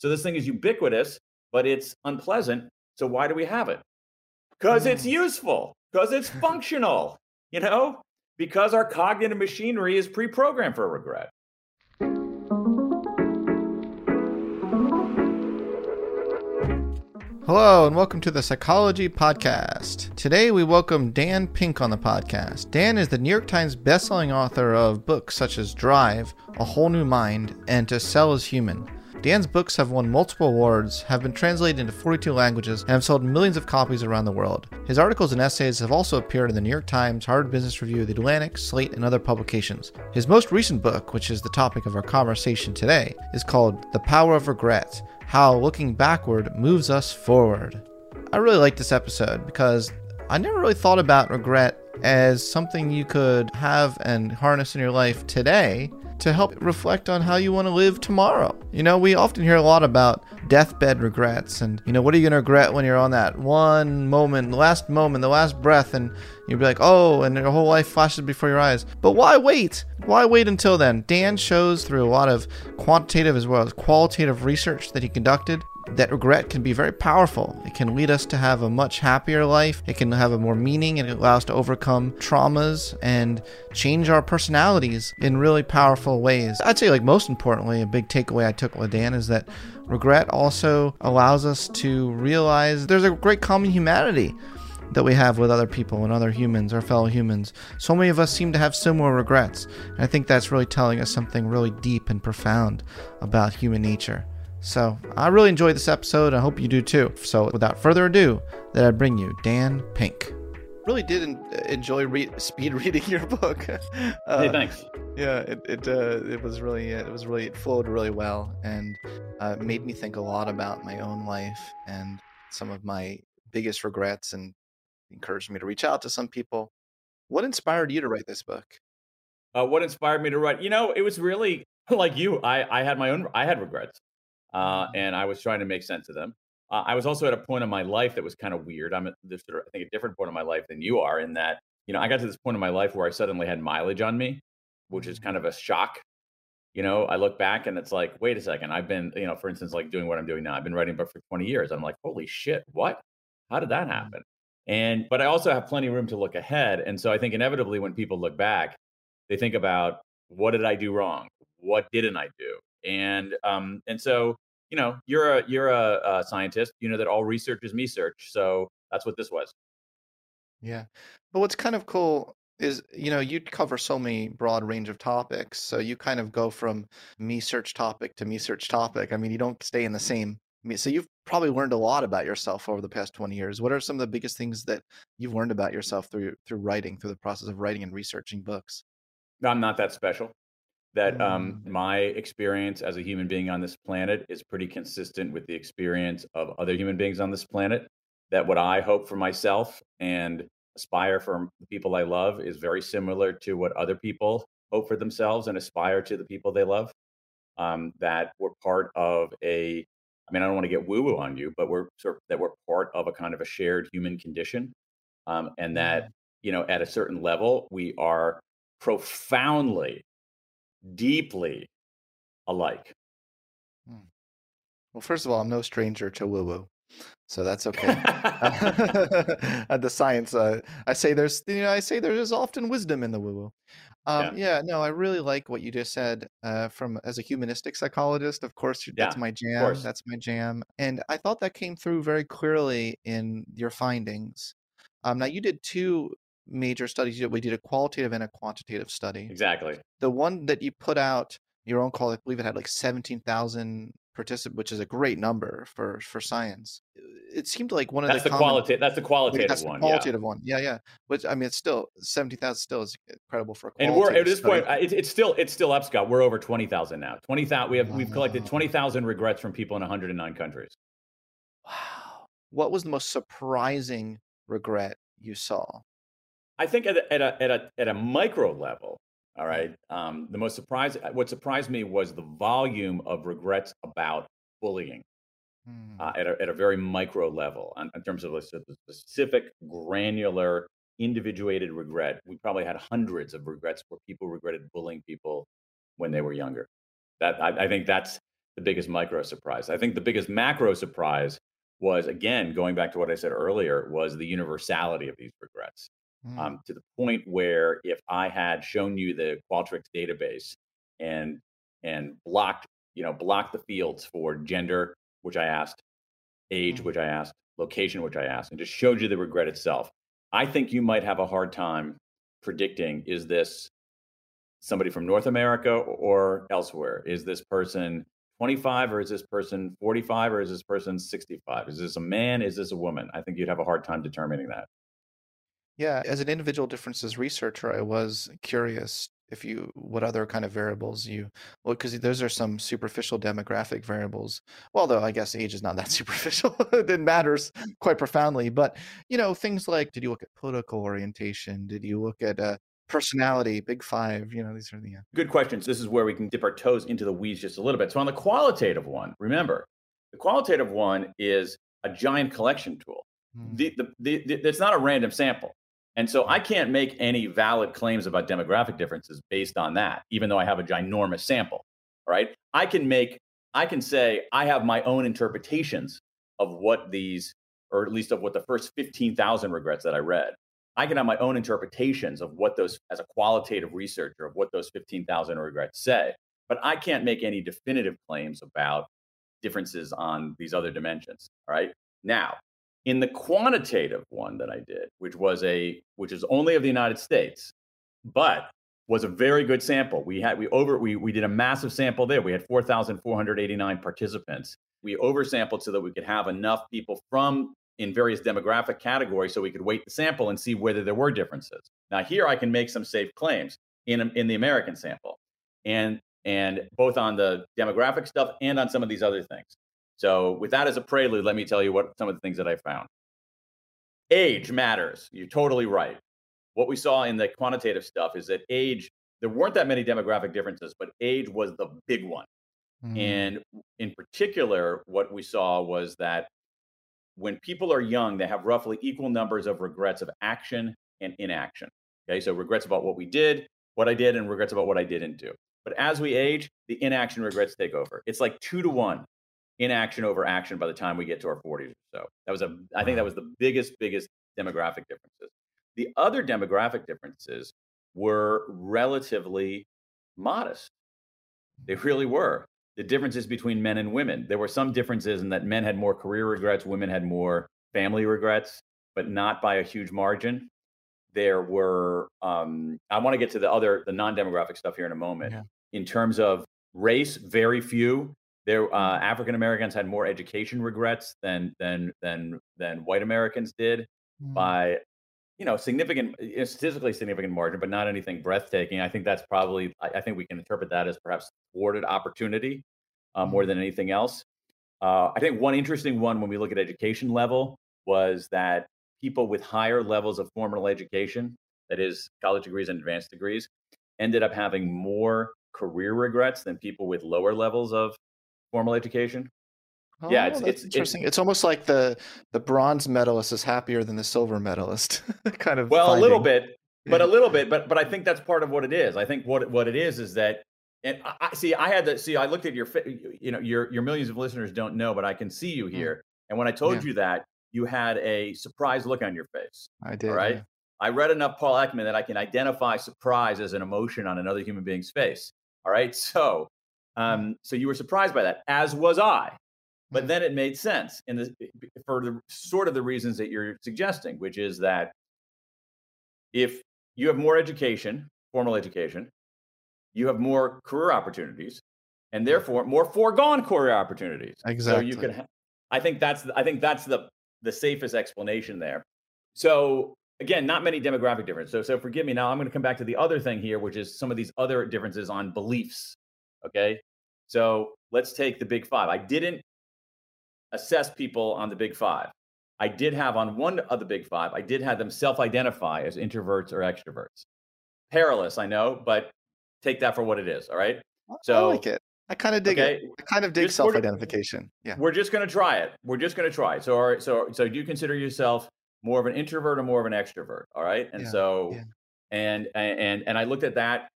So this thing is ubiquitous, but it's unpleasant. So why do we have it? Because it's mm. useful, because it's functional, you know, because our cognitive machinery is pre programmed for regret. Hello, and welcome to the Psychology Podcast. Today, we welcome Dan Pink on the podcast. Dan is the New York Times bestselling author of books such as Drive, A Whole New Mind, and To Sell is Human. Dan's books have won multiple awards, have been translated into 42 languages, and have sold millions of copies around the world. His articles and essays have also appeared in the New York Times, Harvard Business Review, The Atlantic, Slate, and other publications. His most recent book, which is the topic of our conversation today, is called The Power of Regret How Looking Backward Moves Us Forward. I really like this episode because I never really thought about regret as something you could have and harness in your life today to help reflect on how you want to live tomorrow. You know, we often hear a lot about deathbed regrets and, you know, what are you going to regret when you're on that one moment, the last moment, the last breath, and you'll be like, oh, and your whole life flashes before your eyes. But why wait? Why wait until then? Dan shows through a lot of quantitative as well as qualitative research that he conducted that regret can be very powerful. It can lead us to have a much happier life. It can have a more meaning and it allows us to overcome traumas and change our personalities in really powerful ways. I'd say, like, most importantly, a big takeaway I took with Dan is that regret also allows us to realize there's a great common humanity that we have with other people and other humans, our fellow humans. So many of us seem to have similar regrets. And I think that's really telling us something really deep and profound about human nature. So I really enjoyed this episode. I hope you do too. So without further ado, that I bring you Dan Pink. Really did enjoy re- speed reading your book. uh, hey, thanks. Yeah, it it, uh, it was really it was really it flowed really well and uh, made me think a lot about my own life and some of my biggest regrets and encouraged me to reach out to some people. What inspired you to write this book? Uh, what inspired me to write? You know, it was really like you. I I had my own I had regrets uh, mm-hmm. and I was trying to make sense of them. Uh, I was also at a point in my life that was kind of weird. I'm at this, sort of, I think, a different point in my life than you are, in that you know I got to this point in my life where I suddenly had mileage on me, which is kind of a shock. You know, I look back and it's like, wait a second, I've been, you know, for instance, like doing what I'm doing now. I've been writing a book for 20 years. I'm like, holy shit, what? How did that mm-hmm. happen? And but I also have plenty of room to look ahead. And so I think inevitably when people look back, they think about what did I do wrong? What didn't I do? And um, and so you know, you're a you're a, a scientist. You know that all research is me search. So that's what this was. Yeah. But what's kind of cool is, you know, you cover so many broad range of topics. So you kind of go from me search topic to me search topic. I mean, you don't stay in the same. So you've probably learned a lot about yourself over the past 20 years. What are some of the biggest things that you've learned about yourself through through writing, through the process of writing and researching books? I'm not that special that um, mm. my experience as a human being on this planet is pretty consistent with the experience of other human beings on this planet. That what I hope for myself and aspire for the people I love is very similar to what other people hope for themselves and aspire to the people they love. um, that were part of a I mean, I don't want to get woo woo on you, but we're sort of that we're part of a kind of a shared human condition. Um, and that, mm-hmm. you know, at a certain level, we are profoundly, deeply alike. Hmm. Well, first of all, I'm no stranger to woo woo. So that's okay. the science, uh, I say there's, you know, I say there's often wisdom in the woo woo. Um, yeah. yeah. no, I really like what you just said. Uh, from as a humanistic psychologist, of course, that's yeah, my jam. That's my jam, and I thought that came through very clearly in your findings. Um, now you did two major studies. We did a qualitative and a quantitative study. Exactly. The one that you put out, your own call, I believe it had like seventeen thousand participants which is a great number for for science. It seemed like one of that's the, the qualitative. That's the qualitative that's one. The qualitative yeah. one. Yeah, yeah. Which I mean, it's still seventy thousand. Still is incredible for. and we're at this study. point. It's, it's still it's still up, Scott. We're over twenty thousand now. Twenty thousand. We have wow. we've collected twenty thousand regrets from people in one hundred and nine countries. Wow. What was the most surprising regret you saw? I think at a, at a, at a, at a micro level, all right. Um, the most surprise, what surprised me was the volume of regrets about bullying mm. uh, at, a, at a very micro level in, in terms of a specific, granular, individuated regret. We probably had hundreds of regrets where people regretted bullying people when they were younger. That I, I think that's the biggest micro surprise. I think the biggest macro surprise was again going back to what I said earlier was the universality of these regrets mm. um, to the point where if I had shown you the Qualtrics database and and blocked you know blocked the fields for gender, which I asked, age, mm. which I asked, location, which I asked, and just showed you the regret itself, I think you might have a hard time predicting is this somebody from North America or elsewhere? Is this person 25 or is this person 45 or is this person 65? Is this a man? Is this a woman? I think you'd have a hard time determining that. Yeah, as an individual differences researcher, I was curious if you what other kind of variables you well because those are some superficial demographic variables. Well, though I guess age is not that superficial; it matters quite profoundly. But you know, things like did you look at political orientation? Did you look at uh, personality? Big five. You know, these are the uh... good questions. This is where we can dip our toes into the weeds just a little bit. So on the qualitative one, remember the qualitative one is a giant collection tool. Hmm. The, the, the, the, it's not a random sample. And so I can't make any valid claims about demographic differences based on that, even though I have a ginormous sample. Right? I can make, I can say I have my own interpretations of what these, or at least of what the first 15,000 regrets that I read. I can have my own interpretations of what those, as a qualitative researcher, of what those 15,000 regrets say. But I can't make any definitive claims about differences on these other dimensions. All right. Now, in the quantitative one that I did, which was a which is only of the United States, but was a very good sample. We had we over we we did a massive sample there. We had 4,489 participants. We oversampled so that we could have enough people from in various demographic categories so we could weight the sample and see whether there were differences. Now here I can make some safe claims in in the American sample. And and both on the demographic stuff and on some of these other things. So, with that as a prelude, let me tell you what some of the things that I found. Age matters. You're totally right. What we saw in the quantitative stuff is that age, there weren't that many demographic differences, but age was the big one. Mm. And in particular, what we saw was that when people are young, they have roughly equal numbers of regrets of action and inaction. Okay, so regrets about what we did, what I did, and regrets about what I didn't do. But as we age, the inaction regrets take over. It's like two to one inaction over action by the time we get to our 40s or so. That was a, I think that was the biggest, biggest demographic differences. The other demographic differences were relatively modest. They really were. The differences between men and women. There were some differences in that men had more career regrets, women had more family regrets, but not by a huge margin. There were, um, I want to get to the other, the non demographic stuff here in a moment. Yeah. In terms of race, very few. There, uh, African Americans had more education regrets than than than than white Americans did mm. by you know significant statistically significant margin, but not anything breathtaking. I think that's probably I, I think we can interpret that as perhaps thwarted opportunity uh, more mm. than anything else. Uh, I think one interesting one when we look at education level was that people with higher levels of formal education, that is college degrees and advanced degrees, ended up having more career regrets than people with lower levels of formal education. Oh, yeah, it's, it's interesting. It's, It's, almost like the the bronze medalist is happier than the silver medalist, kind of. well, a little bit, but a little bit, but but I think that's part of what it is. I think what what it is is that, and I, see. I had to see. I looked at your, you know, your your millions of listeners don't know, but I can see you here. And when I told Mm. Yeah. you that, you had a surprised look on your face. I did. Right. yeah. I read enough Paul Ekman that I can identify surprise as an emotion on another human being's face. All right. So, um, so you were surprised by that, as was I. But Mm. then it made sense in the for the sort of the reasons that you're suggesting, which is that if you have more education, formal education, you have more career opportunities, and therefore more foregone career opportunities. Exactly. So you can. Ha- I think that's the- I think that's the the safest explanation there. So again, not many demographic differences. So so forgive me. Now I'm going to come back to the other thing here, which is some of these other differences on beliefs. Okay, so let's take the big five. I didn't assess people on the big five. I did have on one of the big five, I did have them self identify as introverts or extroverts. Perilous, I know, but take that for what it is. All right. I- I So, like it. I kind of dig okay, it. I kind of dig of- self-identification. Yeah. we're just going to try it. We're just going to try it. So, all right, so, so do you consider yourself more of an introvert or more of an extrovert? All right. And Yeah, so, yeah. and, and, and I looked at that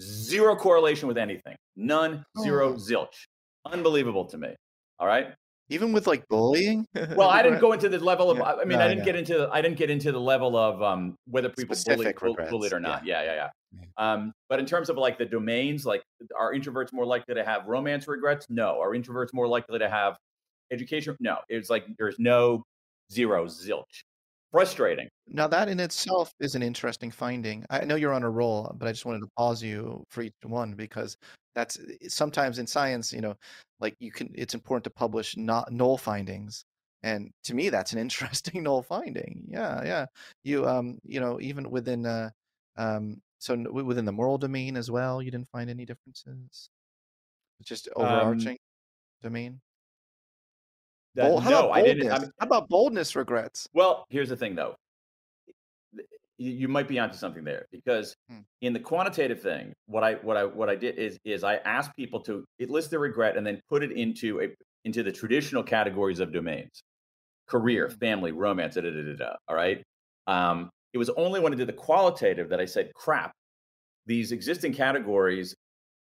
zero correlation with anything, none, zero, Oh. zilch. Unbelievable to me. All right. Even with like bullying. Well, I didn't go into the level of. Yeah, I mean, no, I I didn't know. get into. I didn't get into the level of um, whether people bully, Specific bull, regrets, bullied or not. Yeah, yeah, yeah. Yeah. Um, but in terms of like the domains, like are introverts more likely to have romance regrets? No. Are introverts more likely to have education? No. It's like there's no zero zilch. Frustrating. Now that in itself is an interesting finding. I know you're on a roll, but I just wanted to pause you for each one because that's sometimes in science, you know, like you can it's important to publish not null findings. And to me that's an interesting null finding. Yeah, yeah. You um, you know, even within uh um so within the moral domain as well, you didn't find any differences. Just Um, overarching domain. That- Bold, how no, about I boldness? didn't. I mean, how about boldness regrets? Well, here's the thing, though. You you might be onto something there because Hmm. in the quantitative thing, what I what I what I did is is I asked people to list their regret and then put it into a into the traditional categories of domains: career, Hmm. family, romance. Da, da, da, da, da, all right. Um, it was only when I did the qualitative that I said, "Crap, these existing categories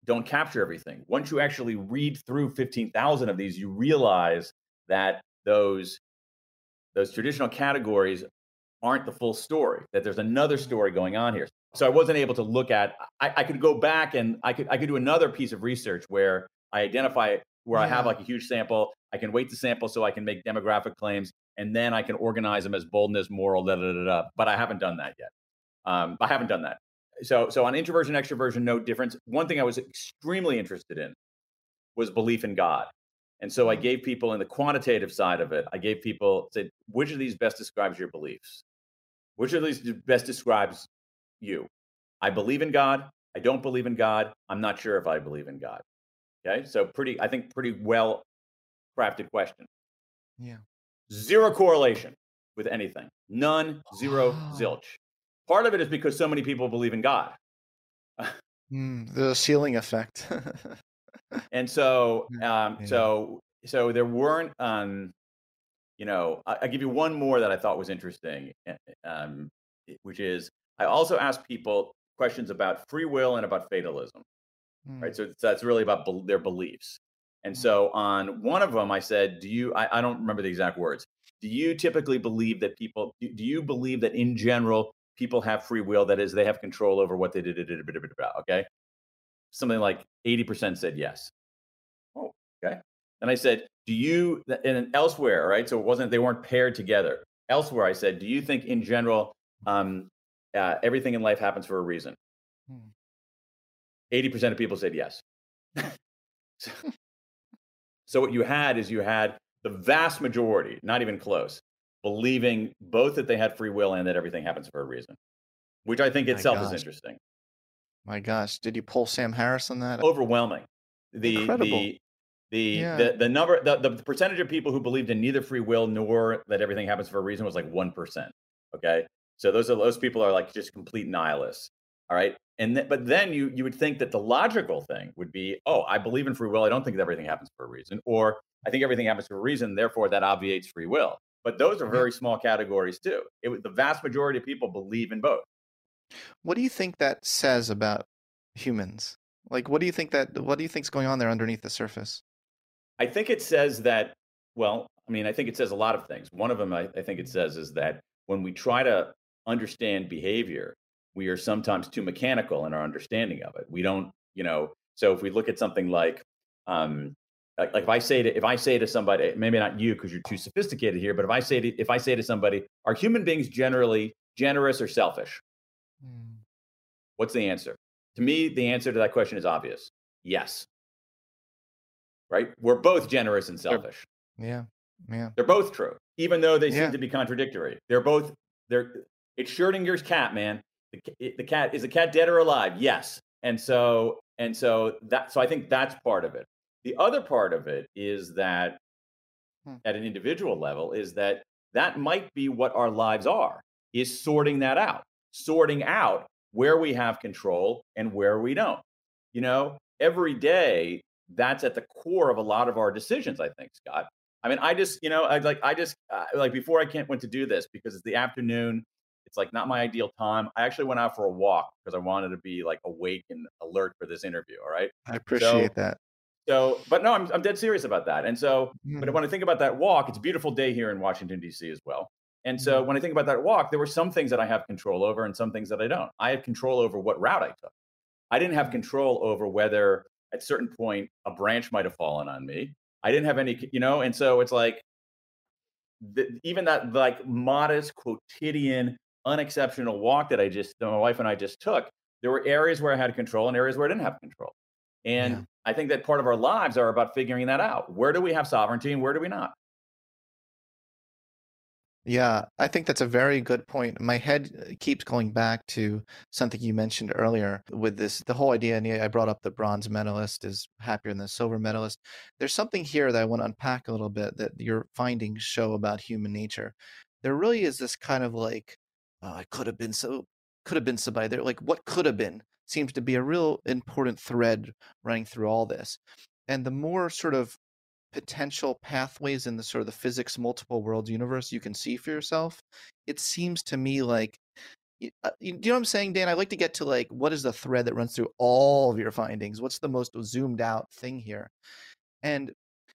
don't capture everything." Once you actually read through fifteen thousand of these, you realize that those those traditional categories aren't the full story that there's another story going on here. So i wasn't able to look at i, I could go back and i could i could do another piece of research where i identify where i have like a huge sample i can weight the sample so i can make demographic claims and then i can organize them as boldness moral da da da da. But i haven't done that yet. Um, i haven't done that. So so on introversion extroversion no difference. One thing i was extremely interested in was belief in god and so I gave people in the quantitative side of it, I gave people said, which of these best describes your beliefs? Which of these best describes you? I believe in God. I don't believe in God. I'm not sure if I believe in God. Okay. So pretty, I think pretty well crafted question. Yeah. Zero correlation with anything. None, zero, zilch. Part of it is because so many people believe in God. Mm, the ceiling effect. and so Mm, um yeah. so so there weren't um you know I, i'll give you one more that i thought was interesting eh, um which is i also asked people questions about free will and about fatalism Mm, right so it's- that's really about bel their beliefs. And so on one of them i said do you I, I don't remember the exact words do you typically believe that people do you believe that in general people have free will? That is they have control over what they did a bit a bit about? okay something like 80% said yes. Oh okay. And i said do you and elsewhere right so it wasn't they weren't paired together. Elsewhere i said do you think in general um, uh, everything in life happens for a reason? Hmm. 80% of people said yes. So, so what you had is you had the vast majority not even close believing both that they had free will and that everything happens for a reason which i think itself is interesting My gosh, did you pull Sam Harris on that? overwhelming. The Incredible. the the, Yeah. the the number the, the percentage of people who believed in neither free will nor that everything happens for a reason was like one percent. Okay, so those are those people are like just complete nihilists. All right. And th- but then you you would think that the logical thing would be, oh, I believe in free will. I don't think that everything happens for a reason, or I think everything happens for a reason. Therefore, that obviates free will. But those are very small categories too. It, the vast majority of people believe in both. What do you think that says about humans? Like, what do you think that what do you think's going on there underneath the surface? I think it says that. Well, I mean, I think it says a lot of things. One of them, I, I think it says, is that when we try to understand behavior, we are sometimes too mechanical in our understanding of it. We don't, you know. So if we look at something like, um, like, like if I say to if I say to somebody, maybe not you because you're too sophisticated here, but if I say to if I say to somebody, are human beings generally generous or selfish? What's the answer? To me, the answer to that question is obvious. Yes. Right? We're both generous and selfish. Yeah. Yeah. They're both true, even though they yeah. seem to be contradictory. They're both they're it's Schrodinger's cat, man. The, the cat is the cat dead or alive? Yes. And so and so that so I think that's part of it. The other part of it is that hmm. at an individual level is that that might be what our lives are is sorting that out sorting out where we have control and where we don't. You know, every day that's at the core of a lot of our decisions, I think, Scott. I mean, I just, you know, I like, I just, uh, like before I can't went to do this because it's the afternoon. It's like not my ideal time. I actually went out for a walk because I wanted to be like awake and alert for this interview. All right. I appreciate so, that. So, but no, I'm, I'm dead serious about that. And so, mm. but when I think about that walk, it's a beautiful day here in Washington, D.C. as well. And so mm-hmm. when I think about that walk, there were some things that I have control over and some things that I don't. I have control over what route I took. I didn't have mm-hmm. control over whether at a certain point a branch might have fallen on me. I didn't have any, you know, and so it's like the, even that like modest quotidian unexceptional walk that I just that my wife and I just took, there were areas where I had control and areas where I didn't have control. And yeah. I think that part of our lives are about figuring that out. Where do we have sovereignty and where do we not? Yeah, I think that's a very good point. My head uh, keeps going back to something you mentioned earlier with this the whole idea. And I brought up the bronze medalist is happier than the silver medalist. There's something here that I want to unpack a little bit that your findings show about human nature. There really is this kind of like, oh, I could have been so, could have been somebody there. Like, what could have been seems to be a real important thread running through all this. And the more sort of potential pathways in the sort of the physics multiple worlds universe you can see for yourself it seems to me like uh, you, you know what i'm saying dan? I like to get to like what is the thread that runs through all of your findings? What's the most zoomed out thing here? And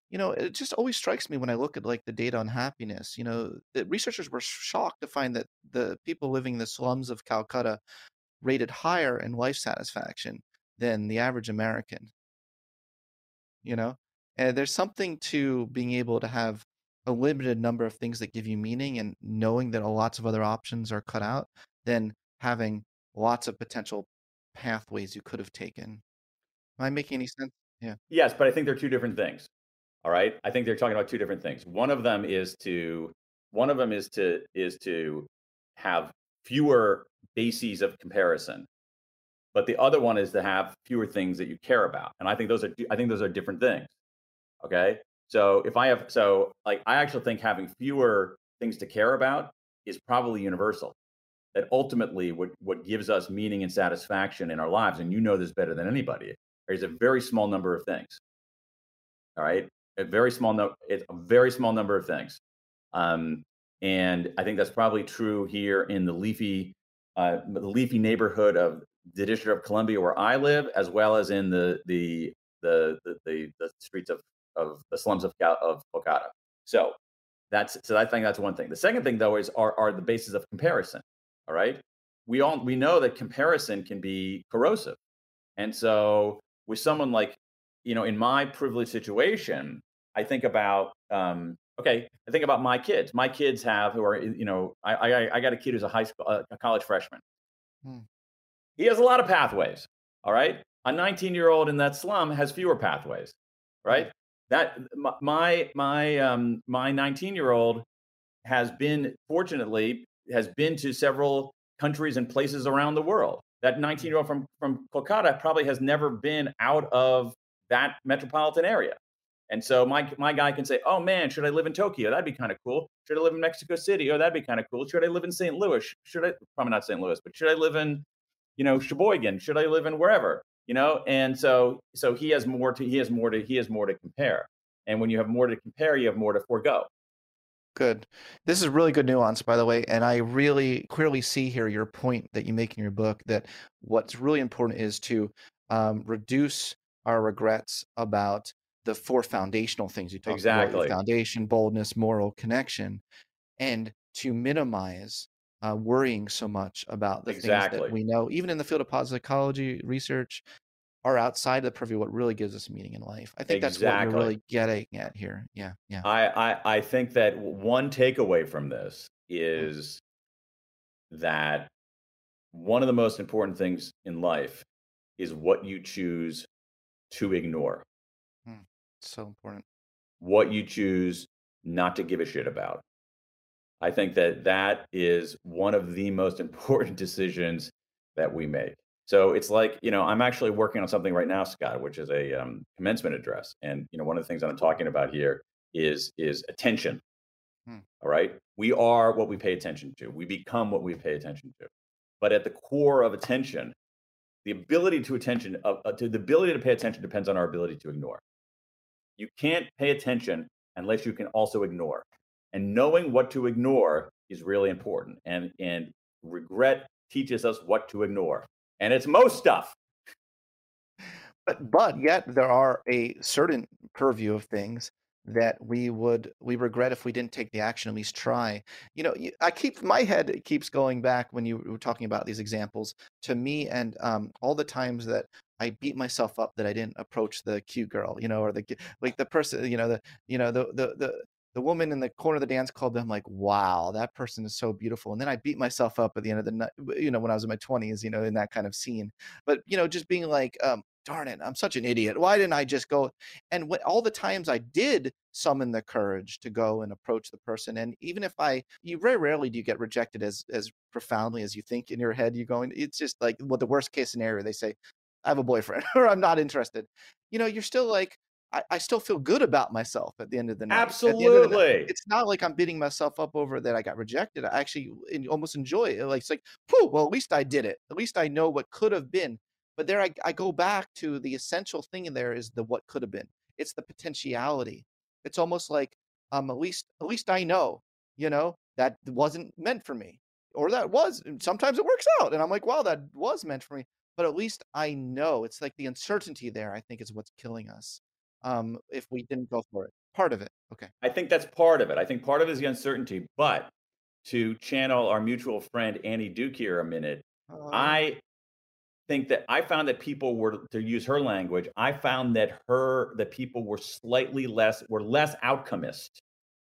you know it just always strikes me when i look at like the data on happiness you know the researchers were shocked to find that the people living in the slums of calcutta rated higher in life satisfaction than the average american you know and there's something to being able to have a limited number of things that give you meaning and knowing that lots of other options are cut out than having lots of potential pathways you could have taken. Am I making any sense? Yeah. Yes, but I think they're two different things. All right. I think they're talking about two different things. One of them is to one of them is to is to have fewer bases of comparison. But the other one is to have fewer things that you care about. And I think those are I think those are different things. Okay. So if I have, so like, I actually think having fewer things to care about is probably universal. That ultimately, what, what gives us meaning and satisfaction in our lives, and you know this better than anybody, is a very small number of things. All right. A very small, no, it's a very small number of things. Um, and I think that's probably true here in the leafy, uh, the leafy neighborhood of the District of Columbia where I live, as well as in the the the, the, the streets of of the slums of of Kolkata. So that's so I think that's one thing. The second thing though is are are the basis of comparison. All right, we all we know that comparison can be corrosive, and so with someone like you know in my privileged situation, I think about um, okay, I think about my kids. My kids have who are you know I I, I got a kid who's a high school a college freshman. Hmm. He has a lot of pathways. All right, a 19 year old in that slum has fewer pathways. Right, that my my um my 19 year old has been fortunately has been to several countries and places around the world. That 19 year old from from kolkata probably has never been out of that metropolitan area. And so my my guy can say oh man should i live in tokyo? That'd be kind of cool. Should i live in mexico city? Oh that'd be kind of cool. Should i live in st louis? Should i probably not st louis but should i live in you know, Sheboygan? Should I live in wherever? You know, and so so he has more to he has more to he has more to compare. And when you have more to compare, you have more to forego. Good. This is really good nuance, by the way. And I really clearly see here your point that you make in your book that what's really important is to um, reduce our regrets about the four foundational things you talked exactly. about foundation, boldness, moral connection, and to minimize uh, worrying so much about the exactly. things that we know, even in the field of positive psychology research, are outside the purview what really gives us meaning in life. I think exactly. that's what you're really getting at here. Yeah, yeah. I, I, I think that one takeaway from this Mm. is that one of the most important things in life is what you choose to ignore, So important. what you choose not to give a shit about. I think that that is one of the most important decisions that we make. So it's like, you know, I'm actually working on something right now, Scott, which is a um, commencement address. And, you know, one of the things that I'm talking about here is is attention. Hmm. All right. We are what we pay attention to. We become what we pay attention to. But at the core of attention, the ability to attention, uh, uh, to the ability to pay attention depends on our ability to ignore. You can't pay attention unless you can also ignore. And knowing what to ignore is really important. And and regret teaches us what to ignore. And it's most stuff. But but yet there are a certain purview of things that we would we regret if we didn't take the action at least try. You know, I keep my head keeps going back when you were talking about these examples to me and um, all the times that I beat myself up that I didn't approach the cute girl, you know, or the like the person, you know, the you know the the the the woman in the corner of the dance club. I'm like, wow, that person is so beautiful. And then I beat myself up at the end of the night, you know, when I was in my 20s, you know, in that kind of scene. But you know, just being like, um, darn it, I'm such an idiot. Why didn't I just go? And when, all the times I did summon the courage to go and approach the person, and even if I, you very rarely do you get rejected as as profoundly as you think in your head. You're going, it's just like well, the worst case scenario. They say, I have a boyfriend, or I'm not interested. You know, you're still like. I, I still feel good about myself at the end of the night. At the the night, Absolutely. it's not like I'm beating myself up over that I got rejected. I actually almost enjoy it. Like it's like, whew, well, at least I did it. At least I know what could have been. But there, I, I go back to the essential thing in there is the what could have been. It's the potentiality. It's almost like, um, at least at least I know, you know, that wasn't meant for me, or that was. Sometimes it works out, and I'm like, wow, that was meant for me. But at least I know. It's like the uncertainty there. I think is what's killing us. Um, if we didn't go for it, part of it. Okay. I think that's part of it. I think part of it is the uncertainty. But to channel our mutual friend Annie Duke here a minute, Uh, I think that I found that people were to use her language. I found that her that people were slightly less were less outcomist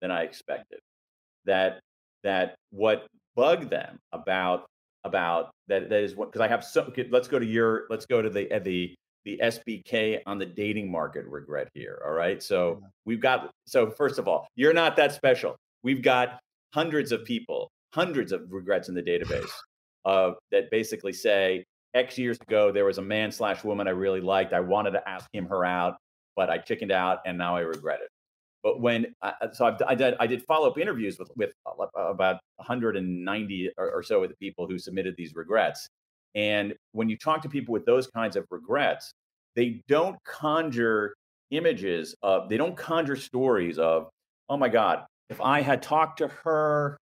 than I expected. That that what bugged them about about that that is what because I have so okay, let's go to your let's go to the uh, the the SBK on the dating market regret here. All right. So we've got so first of all, you're not that special. We've got hundreds of people, hundreds of regrets in the database uh, that basically say X years ago there was a man slash woman I really liked. I wanted to ask him her out, but I chickened out, and now I regret it. But when I, so I've, I did I did follow up interviews with with uh, about 190 or, or so of the people who submitted these regrets, and when you talk to people with those kinds of regrets, they don't conjure images of they don't conjure stories of oh my god if I had talked to her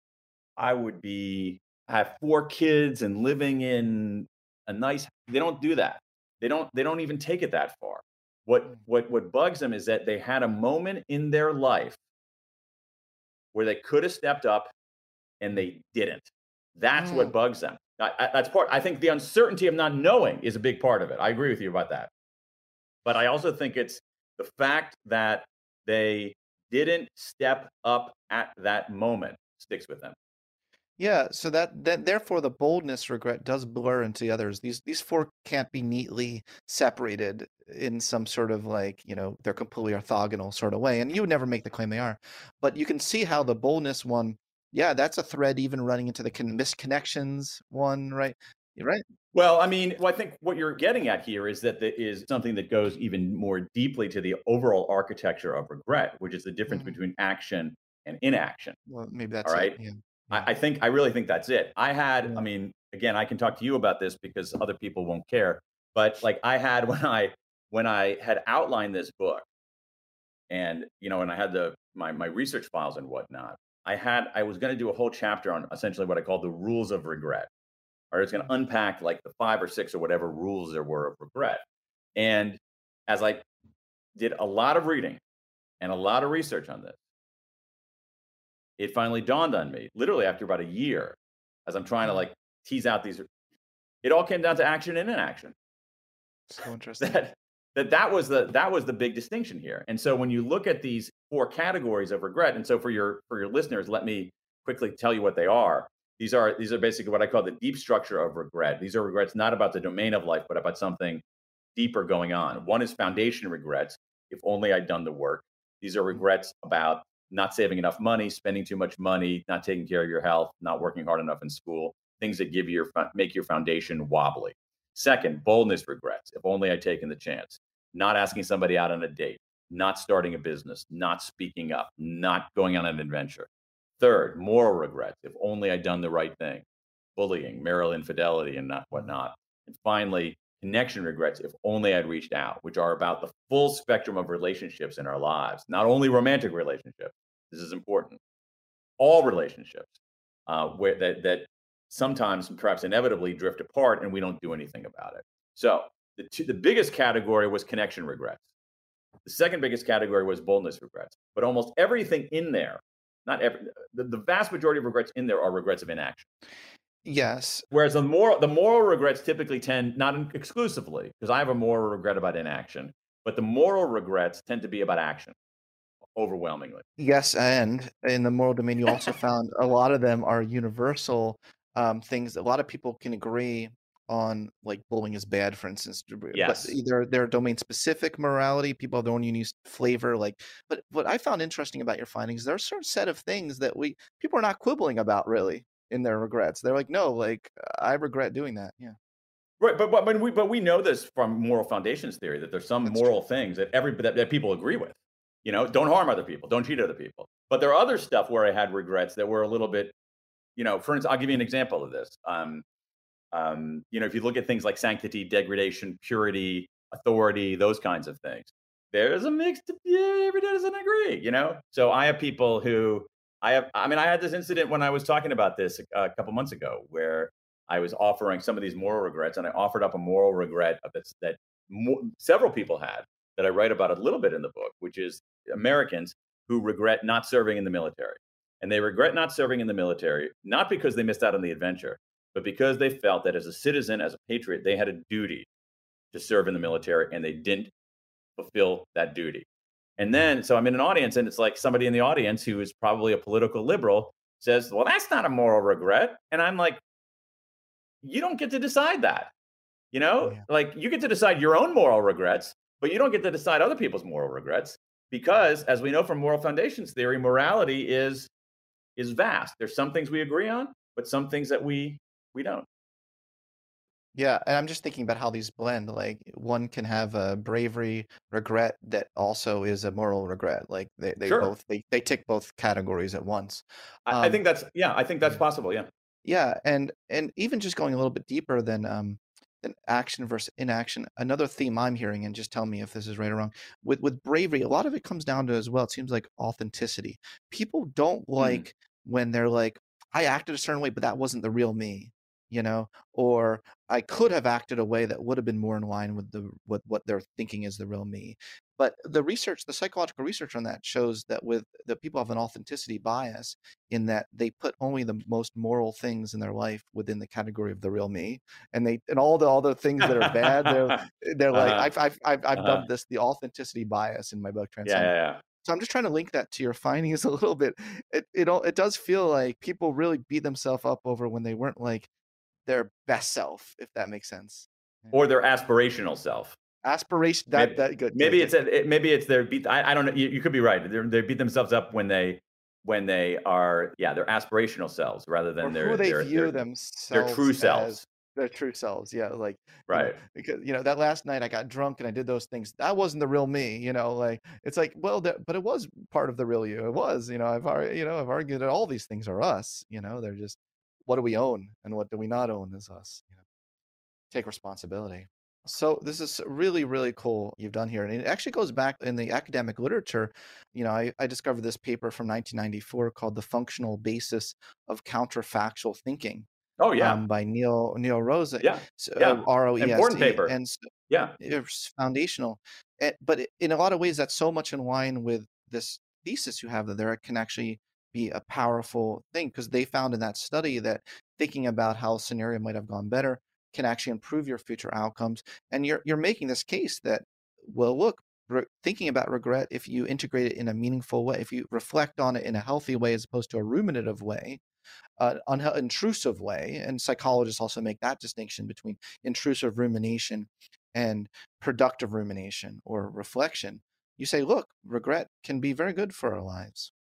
I would be I have four kids and living in a nice they don't do that. They don't they don't even take it that far. What mm. what what bugs them is that they had a moment in their life where they could have stepped up and they didn't. That's what mm. bugs them. I, I- that's part i think the uncertainty of not knowing is a big part of it. I agree with you about that but i also think it's the fact that they didn't step up at that moment sticks with them Yeah, so that, that therefore the boldness regret does blur into the others. These these four can't be neatly separated in some sort of like, you know, they're completely orthogonal sort of way. And you would never make the claim they are. But you can see how the boldness one, yeah, that's a thread even running into the con- misconnections one, right? Right. Well, I mean, well, I think what you're getting at here is that there is something that goes even more deeply to the overall architecture of regret, which is the difference Mhm. between action and inaction. Well, maybe that's All it, right. Yeah. I, I think I really think that's it. I had, Yeah. I mean, again, I can talk to you about this because other people won't care. But like I had when I when I had outlined this book, and you know, and I had the my my research files and whatnot, I had I was going to do a whole chapter on essentially what I call the rules of regret. Or it's going to unpack like the five or six or whatever rules there were of regret. And as I did a lot of reading and a lot of research on this, it finally dawned on me, literally after about a year, as I'm trying to mm. like tease out these. It all came down to action and inaction. So interesting. That, that that was the that was the big distinction here. And so when you look at these four categories of regret, and so for your for your listeners, let me quickly tell you what they are. These are these are basically what I call the deep structure of regret. These are regrets not about the domain of life, but about something deeper going on. One is foundation regrets. If only I'd done the work. These are mm-hmm. regrets about not saving enough money, spending too much money, not taking care of your health, not working hard enough in school, things that give your make your foundation wobbly. Second, boldness regrets. If only I'd taken the chance. Not asking somebody out on a date, not starting a business, not speaking up, not going on an adventure. Third, moral regrets. If only I'd done the right thing. Bullying, marital infidelity, and not whatnot. And finally, connection regrets. If only I'd reached out, which are about the full spectrum of relationships in our lives, not only romantic relationships. This is important. All relationships uh, where that that sometimes perhaps inevitably drift apart and we don't do anything about it. So the, two, the biggest category was connection regrets. The second biggest category was boldness regrets. But almost everything in there, not every, the, the vast majority of regrets in there are regrets of inaction. Yes. Whereas the moral, the moral regrets typically tend, not exclusively, because I have a moral regret about inaction, but the moral regrets tend to be about action overwhelmingly. Yes, and in the moral domain, you also found a lot of them are universal um, things. A lot of people can agree on like bullying is bad, for instance. Yes. But either they're domain specific morality, people have their own unique flavor. Like, but what I found interesting about your findings, there are a certain set of things that we people are not quibbling about really in their regrets. They're like, no, like I regret doing that. Yeah. Right, but but, but we but we know this from moral foundations theory that there's some That's moral things that every that, that people agree with. You know, don't harm other people, don't cheat other people. But there are other stuff where I had regrets that were a little bit, you know, for instance, I'll give you an example of this. Um, um, you know, if you look at things like sanctity, degradation, purity, authority, those kinds of things, there's a mixed. Yeah, everybody doesn't agree. You know, so I have people who I have. I mean, I had this incident when I was talking about this a, a couple months ago, where I was offering some of these moral regrets, and I offered up a moral regret that that mo- several people had that I write about a little bit in the book, which is Americans who regret not serving in the military. And they regret not serving in the military, not because they missed out on the adventure, but because they felt that as a citizen, as a patriot, they had a duty to serve in the military and they didn't fulfill that duty. And then, so I'm in an audience and it's like somebody in the audience who is probably a political liberal says, Well, that's not a moral regret. And I'm like, You don't get to decide that. You know, Yeah. like you get to decide your own moral regrets, but you don't get to decide other people's moral regrets because as we know from moral foundations theory, morality is is vast. There's some things we agree on, but some things that we we don't. Yeah, and I'm just thinking about how these blend. Like one can have a bravery regret that also is a moral regret. Like they, they Sure. both they, they tick both categories at once. I, I Um, think that's yeah, I think that's possible. Yeah. Yeah, and and even just going a little bit deeper than um than action versus inaction, another theme I'm hearing, and just tell me if this is right or wrong. With with bravery, a lot of it comes down to as well. It seems like authenticity. People don't like when they're like, I acted a certain way, but that wasn't the real me, you know, or I could have acted a way that would have been more in line with the with what they're thinking is the real me. But the research, the psychological research on that shows that with the people have an authenticity bias in that they put only the most moral things in their life within the category of the real me, and they and all the all the things that are bad, they're they're like Uh-huh. I've I've I've, I've Uh-huh. dubbed this the authenticity bias in my book Yeah, Transcend. yeah, yeah. So I'm just trying to link that to your findings a little bit. It it all it does feel like people really beat themselves up over when they weren't like their best self, if that makes sense. Or their aspirational self. Aspiration that Maybe- that good. Maybe good, it's a, it, maybe it's their beat. I, I don't know. You, you could be right. They're, they beat themselves up when they when they are yeah their aspirational selves rather or than their who they their, view their, themselves their true selves. their true selves. Yeah, like you know, Right. because you know that last night I got drunk and I did those things. That wasn't the real me. You know, like it's like well, that, but it was part of the real you. It was. You know, I've already you know I've argued that all these things are us. You know, they're just what do we own and what do we not own as us? You know, take responsibility. So this is really, really cool you've done here. And it actually goes back in the academic literature. You know, I, I discovered this paper from 1994 called The Functional Basis of Counterfactual Thinking. Oh yeah, um, by Neil Neil Roese. Yeah, so, yeah. Uh, R O E S. Important paper. And so, yeah, it's foundational. But in a lot of ways, that's so much in line with this thesis you have that there can actually be a powerful thing because they found in that study that thinking about how a scenario might have gone better can actually improve your future outcomes. And you're you're making this case that well, look, re- thinking about regret, if you integrate it in a meaningful way, if you reflect on it in a healthy way as opposed to a ruminative way, uh, an intrusive way, and psychologists also make that distinction between intrusive rumination and productive rumination or reflection. You say, look, regret can be very good for our lives.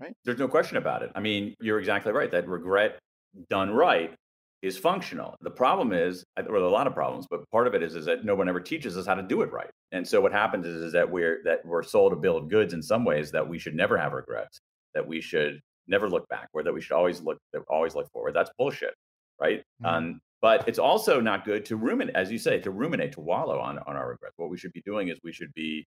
Right? There's no question about it. I mean, you're exactly right that regret done right is functional. The problem is, or there are a lot of problems, but part of it is, is that no one ever teaches us how to do it right. And so what happens is, is that we're that we're sold a bill of goods in some ways that we should never have regrets, that we should never look back, or that we should always look always look forward. That's bullshit, right? Mm-hmm. Um, but it's also not good to ruminate, as you say, to ruminate, to wallow on on our regrets. What we should be doing is we should be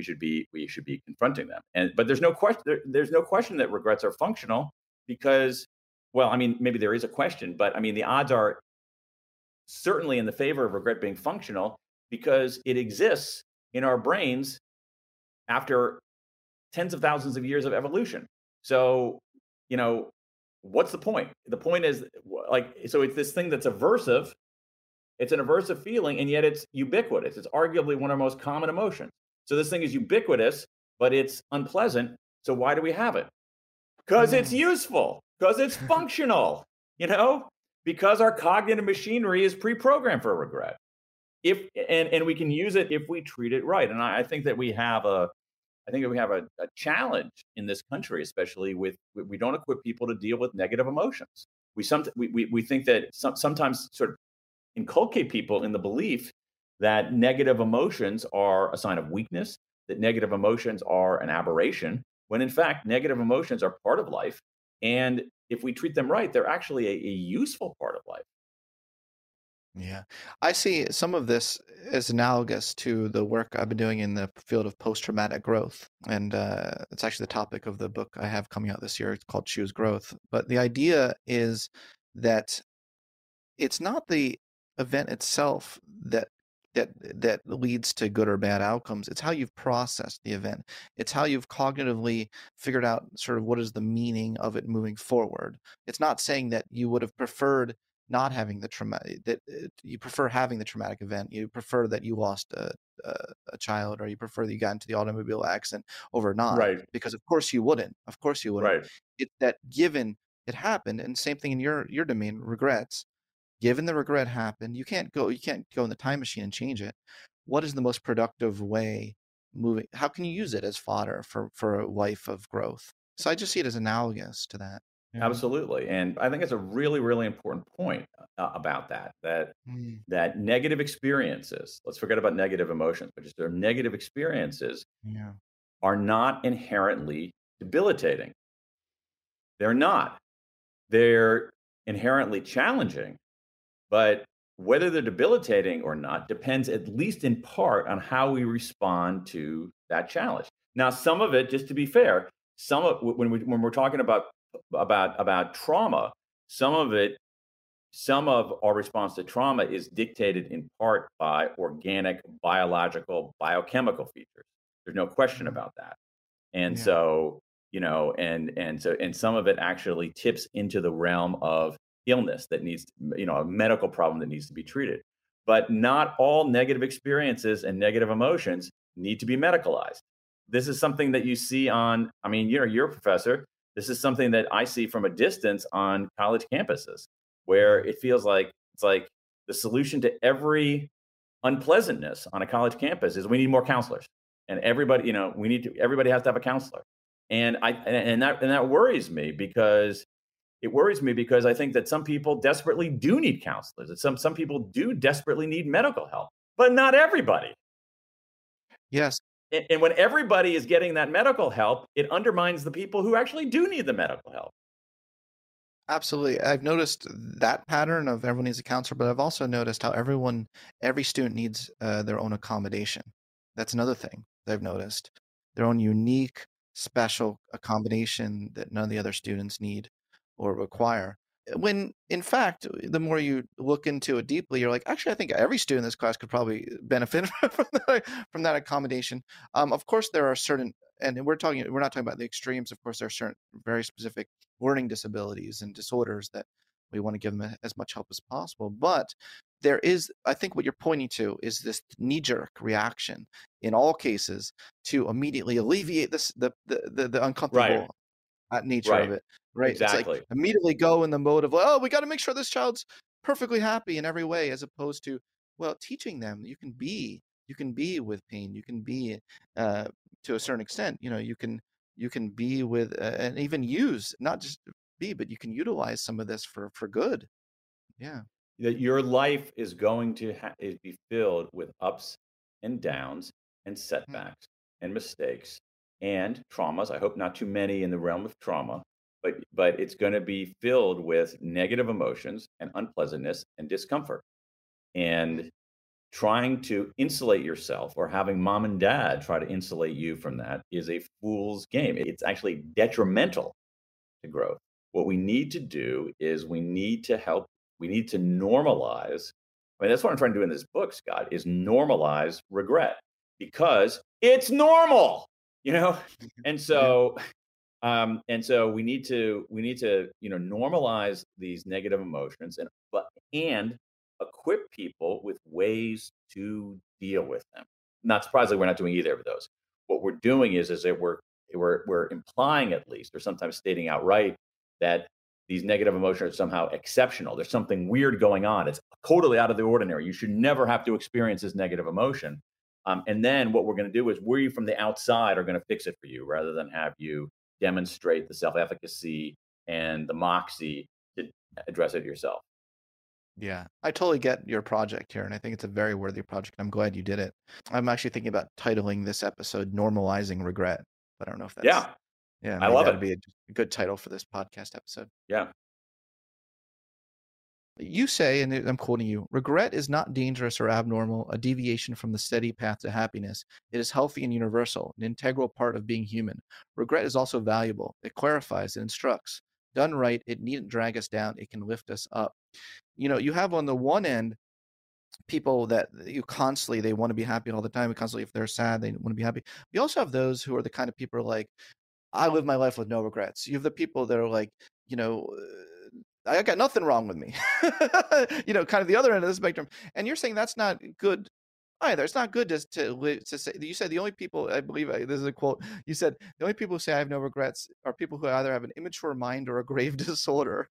we should be we should be confronting them. And but there's no question there, there's no question that regrets are functional because well, I mean, maybe there is a question, but I mean, the odds are certainly in the favor of regret being functional because it exists in our brains after tens of thousands of years of evolution. So, you know, what's the point? The point is like, so it's this thing that's aversive. It's an aversive feeling, and yet it's ubiquitous. It's arguably one of our most common emotions. So this thing is ubiquitous, but it's unpleasant. So why do we have it? Because it's mm. useful because it's functional, you know, because our cognitive machinery is pre-programmed for regret. If and and we can use it if we treat it right. And I, I think that we have a I think that we have a, a, challenge in this country, especially with we don't equip people to deal with negative emotions. We some we, we, we think that some, sometimes sort of inculcate people in the belief that negative emotions are a sign of weakness, that negative emotions are an aberration, when in fact negative emotions are part of life and if we treat them right, they're actually a, a useful part of life. Yeah. I see some of this as analogous to the work I've been doing in the field of post traumatic growth. And uh, it's actually the topic of the book I have coming out this year. It's called Choose Growth. But the idea is that it's not the event itself that that that leads to good or bad outcomes it's how you've processed the event. It's how you've cognitively figured out sort of what is the meaning of it moving forward. It's not saying that you would have preferred not having the traumatic that uh, you prefer having the traumatic event you prefer that you lost a, a, a, child or you prefer that you got into the automobile accident over not right. because of course you wouldn't of course you wouldn't. Right. It, that given it happened and same thing in your your domain regrets given the regret happened you can't go you can't go in the time machine and change it. What is the most productive way moving how can you use it as fodder for for a life of growth? So i just see it as analogous to that absolutely and i think it's a really really important point uh, about that that mm. that negative experiences let's forget about negative emotions but just their negative experiences yeah. are not inherently debilitating. They're not. They're inherently challenging but whether they're debilitating or not depends, at least in part, on how we respond to that challenge. Now, some of it, just to be fair, some of when we when we're talking about about about trauma, some of it, some of our response to trauma is dictated in part by organic, biological, biochemical features. There's no question mm-hmm. about that. And yeah. so, you know, and and so and some of it actually tips into the realm of illness that needs, you know, a medical problem that needs to be treated. But not all negative experiences and negative emotions need to be medicalized. This is something that you see on, I mean, you're, you're a professor. This is something that I see from a distance on college campuses where mm-hmm. it feels like it's like the solution to every unpleasantness on a college campus is we need more counselors. And everybody, you know, we need to, everybody has to have a counselor. And I, and that, and that worries me because it worries me because I think that some people desperately do need counselors. That some some people do desperately need medical help, but not everybody. Yes. And, and when everybody is getting that medical help, it undermines the people who actually do need the medical help. Absolutely. I've noticed that pattern of everyone needs a counselor, but I've also noticed how everyone, every student needs uh, their own accommodation. That's another thing that I've noticed. Their own unique, special accommodation that none of the other students need or require. Eh, when in fact, eh, the more you look into it deeply, you're like, actually, I think every student in this class could probably eh, benefit from that, from that accommodation. Um, of course, there are certain, and we're talking, we're not talking about the extremes. Of course, there are certain very specific learning disabilities and disorders that we want to give them as much help as possible. But there is, I think, what you're pointing to is this knee-jerk reaction in all cases to immediately alleviate this the the the, the uncomfortable uh, right. nature right. of it. Right. Exactly. Like immediately go in the mode of oh, we got to make sure this child's perfectly happy in every way, as opposed to well, teaching them you can be you can be with pain, you can be uh, to a certain extent. You know, you can you can be with uh, and even use not just be, but you can utilize some of this for for good. Yeah. That your life is going to ha- be filled with ups and downs and mm-hmm. setbacks mm-hmm. and mistakes and traumas. I hope not too many in the realm of trauma, but but it's going to be filled with negative emotions and unpleasantness and discomfort. And mm. trying to insulate yourself or having mom and dad try to insulate you from that is a fool's game. It's actually detrimental to growth. What we need to do is we need to help, we need to normalize. I mean, that's what I'm trying to do in this book, Scott, is normalize regret because it's normal, you know? And so, um, and so we need to, we need to, you know, normalize these negative emotions and, but, and equip people with ways to deal with them. Not surprisingly, we're not doing either of those. What we're doing is, is that we're we're we're implying at least, or sometimes stating outright that these negative emotions are somehow exceptional. There's something weird going on. It's totally out of the ordinary. You should never have to experience this negative emotion. Um, and then what we're going to do is we from the outside are going to fix it for you rather than have you demonstrate the self efficacy and the moxie to address it yourself. Yeah, I totally get your project here, and I think it's a very worthy project. I'm glad you did it. I'm actually thinking about titling this episode "Normalizing Regret," I don't know if that's yeah, yeah. I love it. Be a good title for this podcast episode. Yeah. You say, and I'm quoting you: "Regret is not dangerous or abnormal, a deviation from the steady path to happiness. It is healthy and universal, an integral part of being human. Regret is also valuable. It clarifies, it instructs. Done right, it needn't drag us down. It can lift us up." you know, you have on the one end people that you constantly they want to be happy all the time. And constantly, if they're sad, they want to be happy. You also have those who are the kind of people like, I live my life with no regrets. You have the people that are like, you know. I got nothing wrong with me. you know, kind of the other end of the spectrum. And you're saying that's not good either. It's not good to to to say. You said the only people I believe this is a quote. You said the only people who say I have no regrets are people who either have an immature mind or a grave disorder.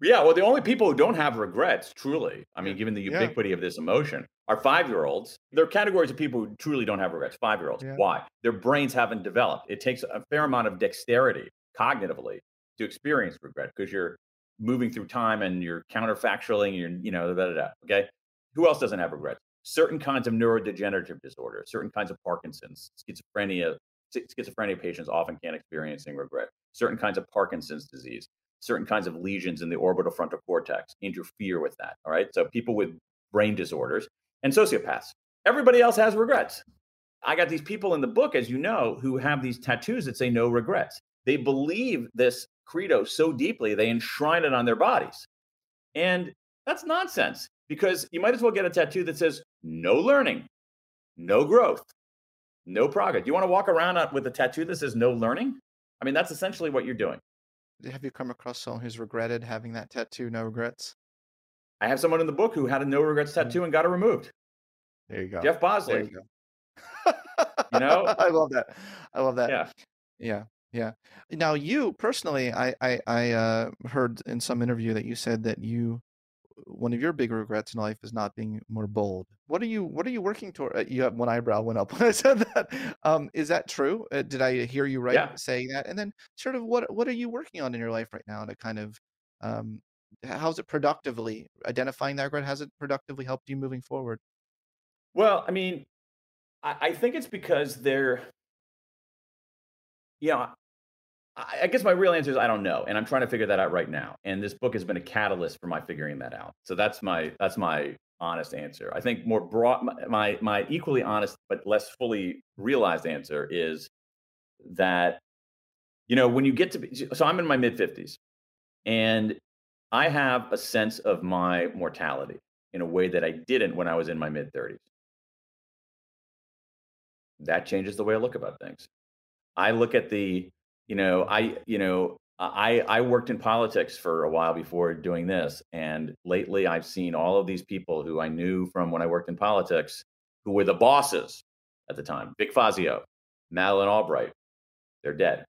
Yeah, well, the only people who don't have regrets, truly, I mean, given the ubiquity yeah. of this emotion, are five year olds. There are categories of people who truly don't have regrets. Five year olds. Yeah. Why? Their brains haven't developed. It takes a fair amount of dexterity cognitively to experience regret because you're moving through time and you're counterfactualing, you're, you know, da, da, da, okay? Who else doesn't have regrets? Certain kinds of neurodegenerative disorders, certain kinds of Parkinson's, schizophrenia. Schizophrenia patients often can't experiencing regret. Certain kinds of Parkinson's disease certain kinds of lesions in the orbital frontal cortex interfere with that. All right. So people with brain disorders and sociopaths. Everybody else has regrets. I got these people in the book, as you know, who have these tattoos that say no regrets. They believe this credo so deeply, they enshrine it on their bodies. And that's nonsense because you might as well get a tattoo that says no learning, no growth, no progress. Do you want to walk around with a tattoo that says no learning? I mean, that's essentially what you're doing have you come across someone who's regretted having that tattoo? No regrets. I have someone in the book who had a no regrets tattoo and got it removed. There you go. Jeff Bosley. There you go. you know, I love that. I love that. Yeah. Yeah. Yeah. Now, you personally, I I, I uh, heard in some interview that you said that you one of your big regrets in life is not being more bold. What are you What are you working toward? Uh, you have one eyebrow went up when I said that. Um, is that true? Uh, did I hear you right yeah. saying that? And then, sort of, what What are you working on in your life right now to kind of um, how's it productively identifying that regret? Has it productively helped you moving forward? Well, I mean, I, I think it's because they're, you know, I guess my real answer is I don't know, and I'm trying to figure that out right now. And this book has been a catalyst for my figuring that out. So that's my that's my honest answer. I think more broad, my my equally honest but less fully realized answer is that you know when you get to be, so I'm in my mid 50s, and I have a sense of my mortality in a way that I didn't when I was in my mid 30s. That changes the way I look about things. I look at the, you know, I, you know, I, I worked in politics for a while before doing this. And lately I've seen all of these people who I knew from when I worked in politics who were the bosses at the time. Vic Fazio, Madeleine Albright, they're dead.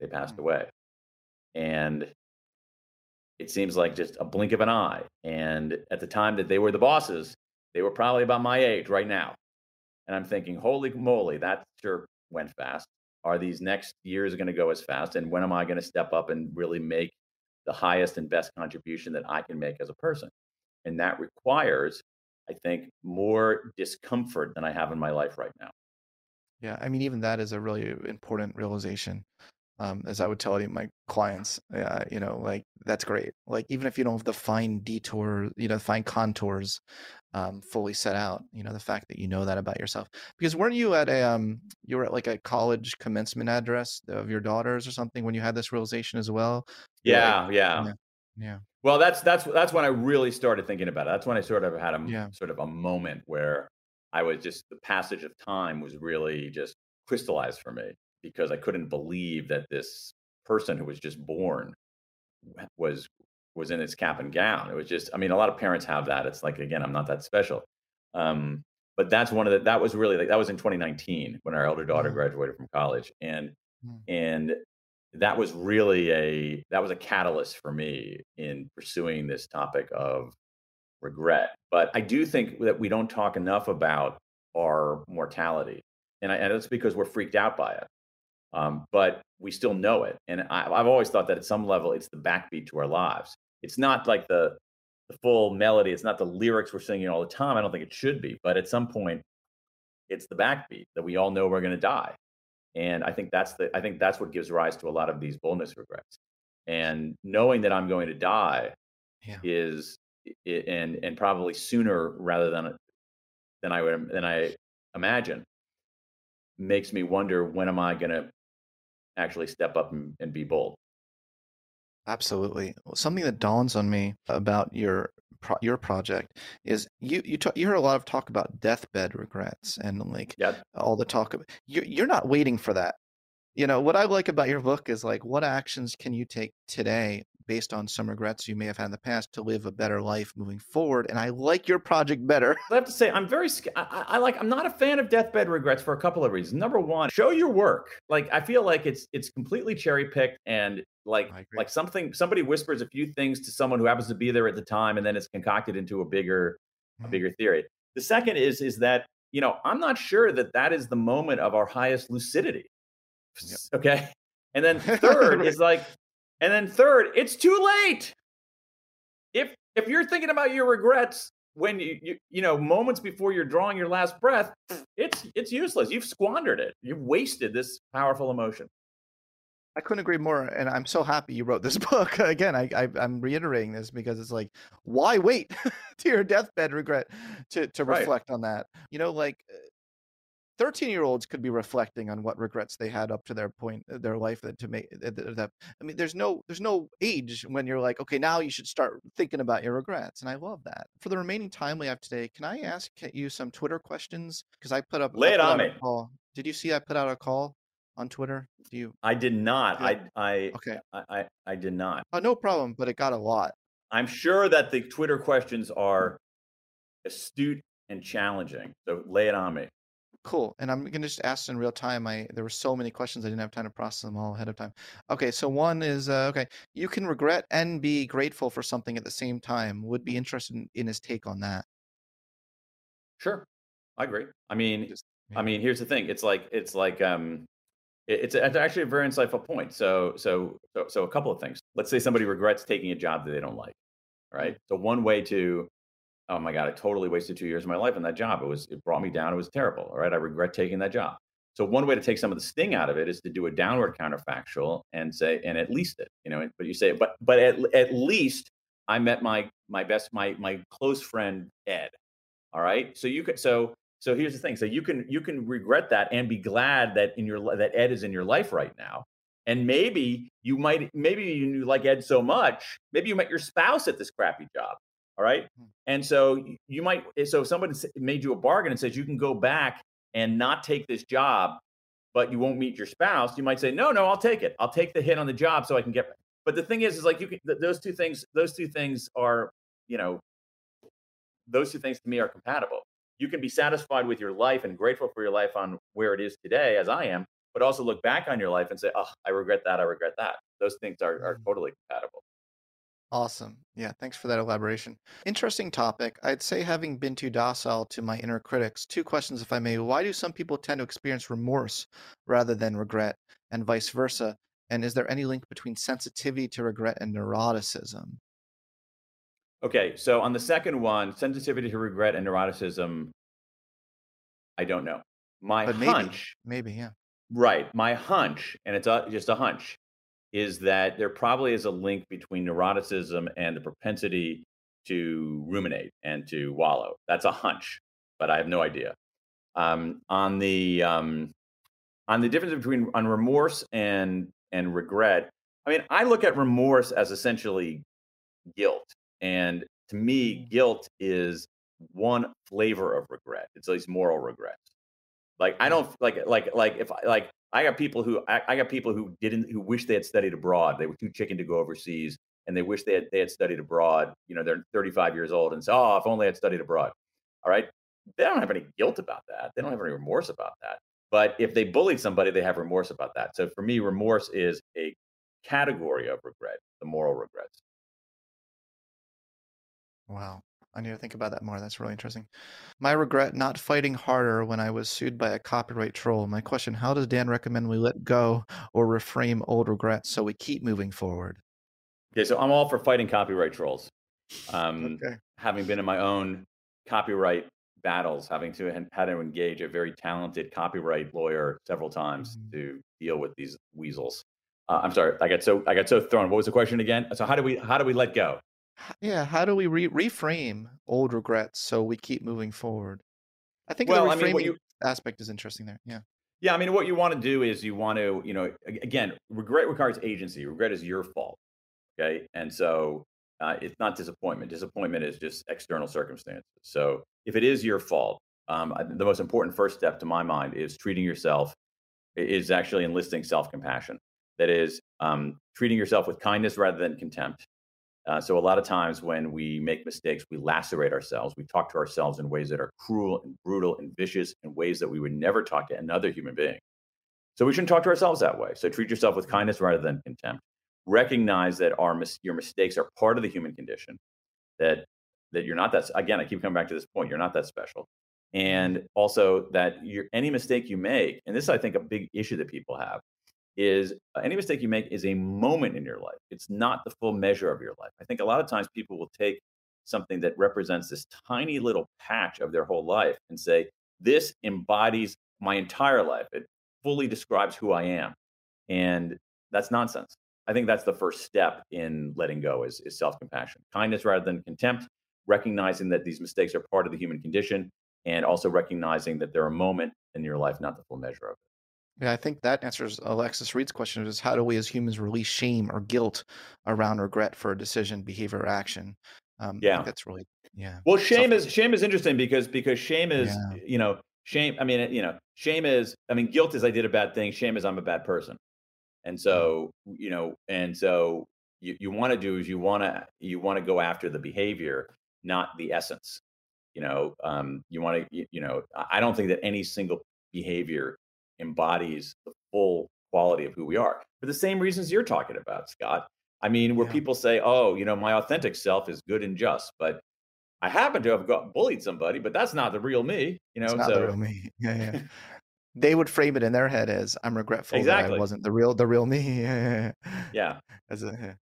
They passed mm. away. And it seems like just a blink of an eye. And at the time that they were the bosses, they were probably about my age right now. And I'm thinking, holy moly, that sure went fast. Are these next years going to go as fast? And when am I going to step up and really make the highest and best contribution that I can make as a person? And that requires, I think, more discomfort than I have in my life right now. Yeah, I mean, even that is a really important realization um, as I would tell any of my clients, uh, you know, like that's great. Like even if you don't have the fine detour, you know, fine contours um, fully set out, you know, the fact that you know that about yourself. Because weren't you at a, um, you were at like a college commencement address of your daughters or something when you had this realization as well? Yeah, like, yeah, yeah, yeah. Well, that's that's that's when I really started thinking about it. That's when I sort of had a yeah. sort of a moment where I was just the passage of time was really just crystallized for me because I couldn't believe that this person who was just born was was in its cap and gown. It was just, I mean, a lot of parents have that. It's like, again, I'm not that special. Um, but that's one of the, that was really like, that was in 2019 when our elder daughter mm-hmm. graduated from college. And, mm-hmm. and that was really a, that was a catalyst for me in pursuing this topic of regret. But I do think that we don't talk enough about our mortality. And, I, and it's because we're freaked out by it um, but we still know it. And I, have always thought that at some level, it's the backbeat to our lives. It's not like the the full melody. It's not the lyrics we're singing all the time. I don't think it should be, but at some point, it's the backbeat that we all know we're going to die. And I think that's the I think that's what gives rise to a lot of these boldness regrets. And knowing that I'm going to die yeah. is and and probably sooner rather than than I would than I imagine makes me wonder when am I going to actually step up and, and be bold. Absolutely. Something that dawns on me about your pro- your project is you you talk, you hear a lot of talk about deathbed regrets and like yep. all the talk of you're you're not waiting for that. You know what I like about your book is like what actions can you take today based on some regrets you may have had in the past to live a better life moving forward. And I like your project better. I have to say, I'm very, I, I, like, I'm not a fan of deathbed regrets for a couple of reasons. Number one, show your work. Like, I feel like it's, it's completely cherry picked and like, like something, somebody whispers a few things to someone who happens to be there at the time, and then it's concocted into a bigger, a mm-hmm. bigger theory. The second is, is that, you know, I'm not sure that that is the moment of our highest lucidity. Yep. Okay. And then third right. is like and then third, it's too late. If if you're thinking about your regrets when you, you you know moments before you're drawing your last breath, it's it's useless. You've squandered it. You've wasted this powerful emotion. I couldn't agree more, and I'm so happy you wrote this book. Again, I, I am reiterating this because it's like, why wait to your deathbed regret to to reflect right. on that? You know, like uh, 13 year olds could be reflecting on what regrets they had up to their point uh, their life that to make that i mean there's no there's no age when you're like okay now you should start thinking about your regrets and i love that. For the remaining time we have today can i ask you some twitter questions? Because i put up lay it on me. call. did you see i put out a call on twitter? Do you i did not. i i okay. I, I i did not. Oh no problem but it got a lot. I'm sure that the twitter questions are astute and challenging so lay it on me Cool. And I'm gonna just ask in real time. I there were so many questions I didn't have time to process them all ahead of time. Okay, so one is uh, okay. You can regret and be grateful for something at the same time. Would be interested in, in his take on that. Sure, I agree. I mean, just, yeah. I mean, here's the thing. It's like it's like um, it, it's, it's actually a very insightful point. So so so so a couple of things. Let's say somebody regrets taking a job that they don't like. Right. Mm-hmm. So one way to oh my god, I totally wasted two years of my life in that job. It was it brought me down. It was terrible. All right, I regret taking that job. So one way to take some of the sting out of it is to do a downward counterfactual and say, and at least it, you know, but you say, but but at, at least I met my my best my my close friend Ed. All right. So you could so so here's the thing. So you can you can regret that and be glad that in your that Ed is in your life right now. And maybe you might maybe you like Ed so much, maybe you met your spouse at this crappy job. All right. Hmm. And so you might so if somebody made you a bargain and says you can go back and not take this job, but you won't meet your spouse, you might say, no, no, I'll take it. I'll take the hit on the job so I can get. But the thing is, is like you can, those two things, those two things are, you know, those two things to me are compatible. You can be satisfied with your life and grateful for your life on where it is today, as I am, but also look back on your life and say, oh, I regret that. I regret that. Those things are, are mm. totally compatible. Awesome. Yeah, thanks for that elaboration. Interesting topic. I'd say, having been too docile to my inner critics, two questions, if I may. Why do some people tend to experience remorse rather than regret, and vice versa? And is there any link between sensitivity to regret and neuroticism? Okay, so on the second one, sensitivity to regret and neuroticism, I don't know. My maybe, hunch, maybe, yeah, right. My hunch, and it's a, just a hunch, is that there probably is a link between neuroticism and the propensity to ruminate and to wallow. That's a hunch, but I have no idea. Um, on the um, on the difference between on remorse and and regret, I mean, I look at remorse as essentially guilt, and to me, guilt is one flavor of regret. It's at least moral regret. Like I don't like like like if I like I got people who I, I, got people who didn't who wish they had studied abroad. They were too chicken to go overseas, and they wish they had they had studied abroad. You know, they're 35 years old and say, "Oh, if only I'd studied abroad." All right, they don't have any guilt about that. They don't have any remorse about that. But if they bullied somebody, they have remorse about that. So for me, remorse is a category of regret, the moral regrets. Wow. I need to think about that more. That's really interesting. My regret not fighting harder when I was sued by a copyright troll. My question How does Dan recommend we let go or reframe old regrets so we keep moving forward? Okay, so I'm all for fighting copyright trolls. Um, okay. Having been in my own copyright battles, having to had to engage a very talented copyright lawyer several times mm-hmm. to deal with these weasels. Uh, I'm sorry, I got so I got so thrown. What was the question again? So how do we how do we let go? Yeah, how do we re- reframe old regrets so we keep moving forward? I think well, the reframing I mean, you, aspect is interesting there. Yeah. Yeah, I mean, what you want to do is you want to, you know, again, regret requires agency. Regret is your fault. Okay, and so uh, it's not disappointment. Disappointment is just external circumstances. So if it is your fault, um, the most important first step to my mind is treating yourself. Is actually enlisting self compassion. That is um, treating yourself with kindness rather than contempt uh, so a lot of times when we make mistakes, we lacerate ourselves. We talk to ourselves in ways that are cruel and brutal and vicious, in ways that we would never talk to another human being. So we shouldn't talk to ourselves that way. So treat yourself with kindness rather than contempt. Recognize that our mis- your mistakes are part of the human condition. That that you're not that. Again, I keep coming back to this point. You're not that special. And also that any mistake you make, and this is I think a big issue that people have, is uh, any mistake you make is a moment in your life. It's not the full measure of your life. I think a lot of times people will take something that represents this tiny little patch of their whole life and say, this embodies my entire life. It fully describes who I am. And that's nonsense. I think that's the first step in letting go is, is self-compassion. Kindness rather than contempt, recognizing that these mistakes are part of the human condition, and also recognizing that they're a moment in your life, not the full measure of it. Yeah, I think that answers Alexis Reed's question: is how do we as humans release shame or guilt around regret for a decision, behavior, or action? Um, yeah, that's really yeah. Well, shame is shame is interesting because because shame is yeah. you know shame. I mean you know shame is I mean guilt is I did a bad thing. Shame is I'm a bad person, and so you know and so you, you want to do is you want to you want to go after the behavior, not the essence. You know, um, you want to you, you know I don't think that any single behavior embodies the full quality of who we are for the same reasons you're talking about, Scott. I mean, where yeah. people say, "Oh, you know, my authentic self is good and just," but I happen to have got bullied somebody, but that's not the real me. You know, it's not so, the real me. Yeah, yeah. they would frame it in their head as, "I'm regretful exactly. that I wasn't the real, the real me." yeah. As a, yeah.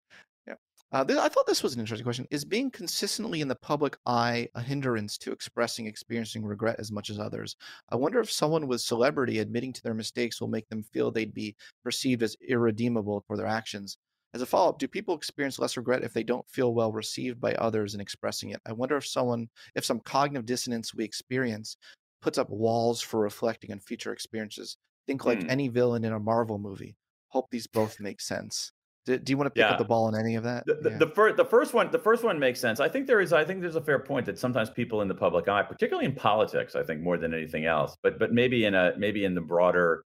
Uh, th- I thought this was an interesting question. Is being consistently in the public eye a hindrance to expressing experiencing regret as much as others? I wonder if someone with celebrity admitting to their mistakes will make them feel they'd be perceived as irredeemable for their actions. As a follow up, do people experience less regret if they don't feel well received by others in expressing it? I wonder if someone, if some cognitive dissonance we experience puts up walls for reflecting on future experiences. Think like Hmm. any villain in a Marvel movie. Hope these both make sense. Do, do you want to pick Yeah. up the ball on any of that? The, the, Yeah. the, fir- the first one, the first one makes sense. I think there is, I think there's a fair point that sometimes people in the public eye, particularly in politics, I think more than anything else, but but maybe in a maybe in the broader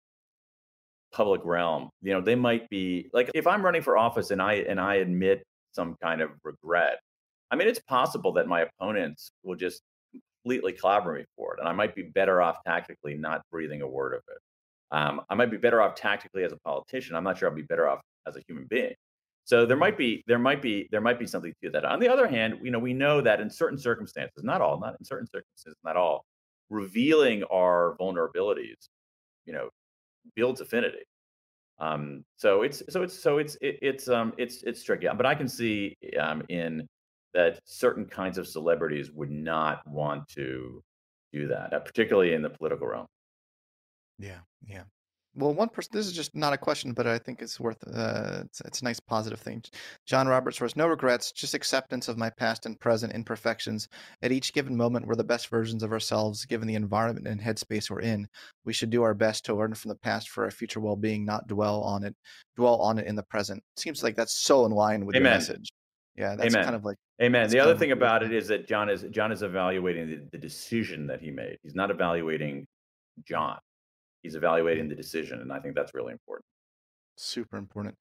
public realm, you know, they might be like if I'm running for office and I and I admit some kind of regret, I mean, it's possible that my opponents will just completely clobber me for it, and I might be better off tactically not breathing a word of it. Um, I might be better off tactically as a politician. I'm not sure I'll be better off as a human being. So there might be there might be there might be something to that. On the other hand, you know, we know that in certain circumstances, not all, not in certain circumstances, not all, revealing our vulnerabilities, you know, builds affinity. Um, so it's so it's so it's it, it's um it's it's tricky. But I can see um in that certain kinds of celebrities would not want to do that, uh, particularly in the political realm. Yeah, yeah. Well, one person. This is just not a question, but I think it's worth. Uh, it's, it's a nice positive thing. John Roberts writes, "No regrets, just acceptance of my past and present imperfections. At each given moment, we're the best versions of ourselves, given the environment and headspace we're in. We should do our best to learn from the past for our future well-being, not dwell on it. Dwell on it in the present. Seems like that's so in line with your message. Yeah, that's Amen. kind of like Amen. The other thing about it is that John is John is evaluating the, the decision that he made. He's not evaluating John. He's evaluating the decision, and I think that's really important. Super important.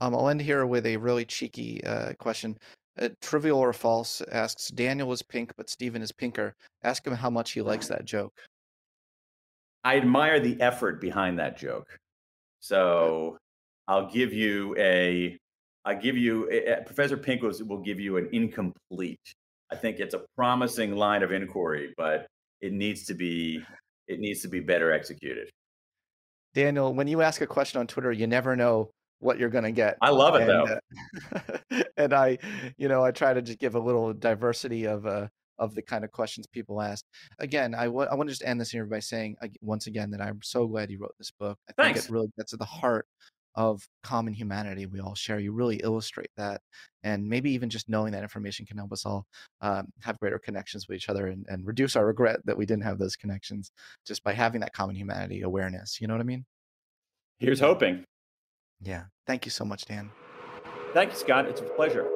Um, I'll end here with a really cheeky uh, question. Uh, trivial or false asks Daniel is pink, but Steven is pinker. Ask him how much he likes that joke. I admire the effort behind that joke. So I'll give you a. I give you eh, Professor Pink will give you an incomplete. I think it's a promising line of inquiry, but it needs to be it needs to be better executed. Daniel, when you ask a question on Twitter, you never know what you're going to get. I love it and, though. uh, and I, you know, I try to just give a little diversity of uh, of the kind of questions people ask. Again, I I want to just end this here by saying once again that I'm so glad you wrote this book. I think Thanks. it really gets to the heart of common humanity we all share. You really illustrate that, and maybe even just knowing that information can help us all um, have greater connections with each other and, and reduce our regret that we didn't have those connections just by having that common humanity awareness. You know what I mean? Here's hoping. Yeah. Thank you so much, Dan. Thank you, Scott. It's a pleasure.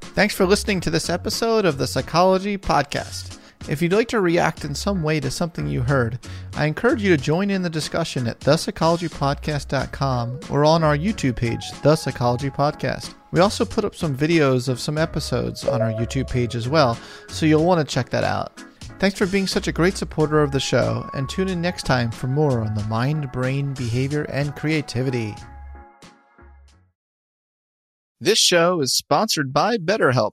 Thanks for listening to this episode of the Psychology Podcast. If you'd like to react in some way to something you heard, I encourage you to join in the discussion at thepsychologypodcast.com or on our YouTube page, The Psychology Podcast. We also put up some videos of some episodes on our YouTube page as well, so you'll want to check that out. Thanks for being such a great supporter of the show, and tune in next time for more on the mind, brain, behavior, and creativity. This show is sponsored by BetterHelp.